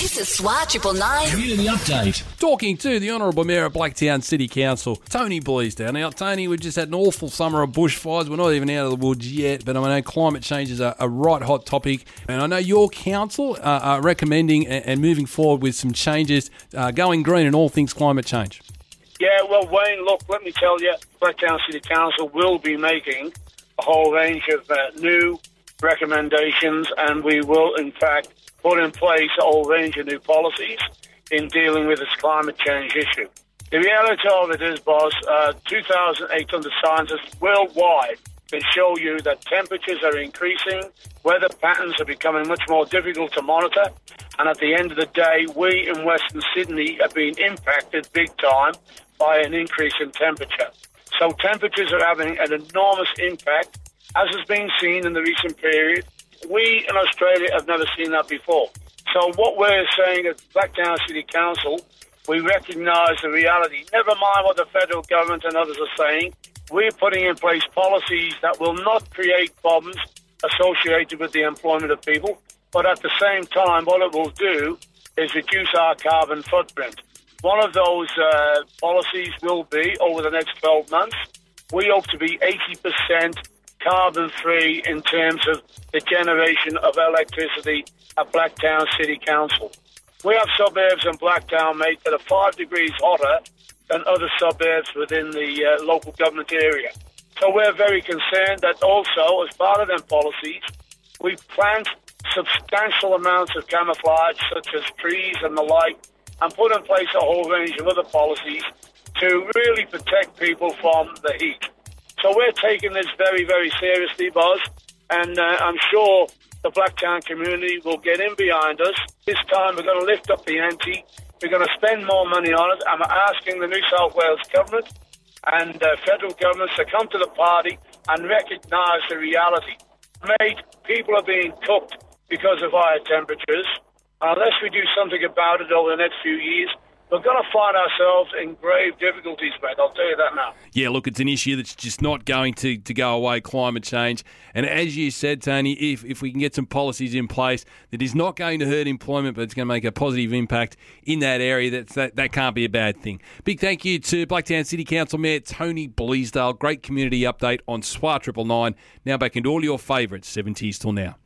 This is SWR Triple Nine. Community update. Talking to the Honourable Mayor of Blacktown City Council, Tony Bleasdale. Now, Tony, we've just had an awful summer of bushfires. We're not even out of the woods yet, but I know climate change is a, a right hot topic. And I know your council uh, are recommending and, and moving forward with some changes, uh, going green in all things climate change. Yeah, well, Wayne, look, let me tell you, Blacktown City Council will be making a whole range of uh, new recommendations, and we will, in fact, put in place a whole range of new policies in dealing with this climate change issue. The reality of it is, boss, uh, 2,800 scientists worldwide can show you that temperatures are increasing, weather patterns are becoming much more difficult to monitor, and at the end of the day, we in Western Sydney are being impacted big time by an increase in temperature. So temperatures are having an enormous impact, as has been seen in the recent period. We in Australia have never seen that before. So what we're saying at Blacktown City Council, we recognise the reality. Never mind what the federal government and others are saying. We're putting in place policies that will not create problems associated with the employment of people, but at the same time, what it will do is reduce our carbon footprint. One of those uh, policies will be over the next 12 months. We hope to be 80% carbon free in terms of the generation of electricity at Blacktown City Council. We have suburbs in Blacktown, mate, that are five degrees hotter than other suburbs within the uh, local government area. So we're very concerned that also, as part of them policies, we plant substantial amounts of camouflage, such as trees and the like, and put in place a whole range of other policies to really protect people from the heat. So we're taking this very, very seriously, Buzz, and uh, I'm sure the Blacktown community will get in behind us. This time we're going to lift up the ante. We're going to spend more money on it. I'm asking the New South Wales government and uh, federal governments to come to the party and recognise the reality. Mate, people are being cooked because of higher temperatures. Unless we do something about it over the next few years, we're going to find ourselves in grave difficulties, mate. I'll tell you that now. Yeah, look, it's an issue that's just not going to, to go away, climate change. And as you said, Tony, if, if we can get some policies in place that is not going to hurt employment, but it's going to make a positive impact in that area, that's, that, that can't be a bad thing. Big thank you to Blacktown City Council Mayor Tony Bleasdale. Great community update on SWR Triple Nine. Now back into all your favourites, 70s till now.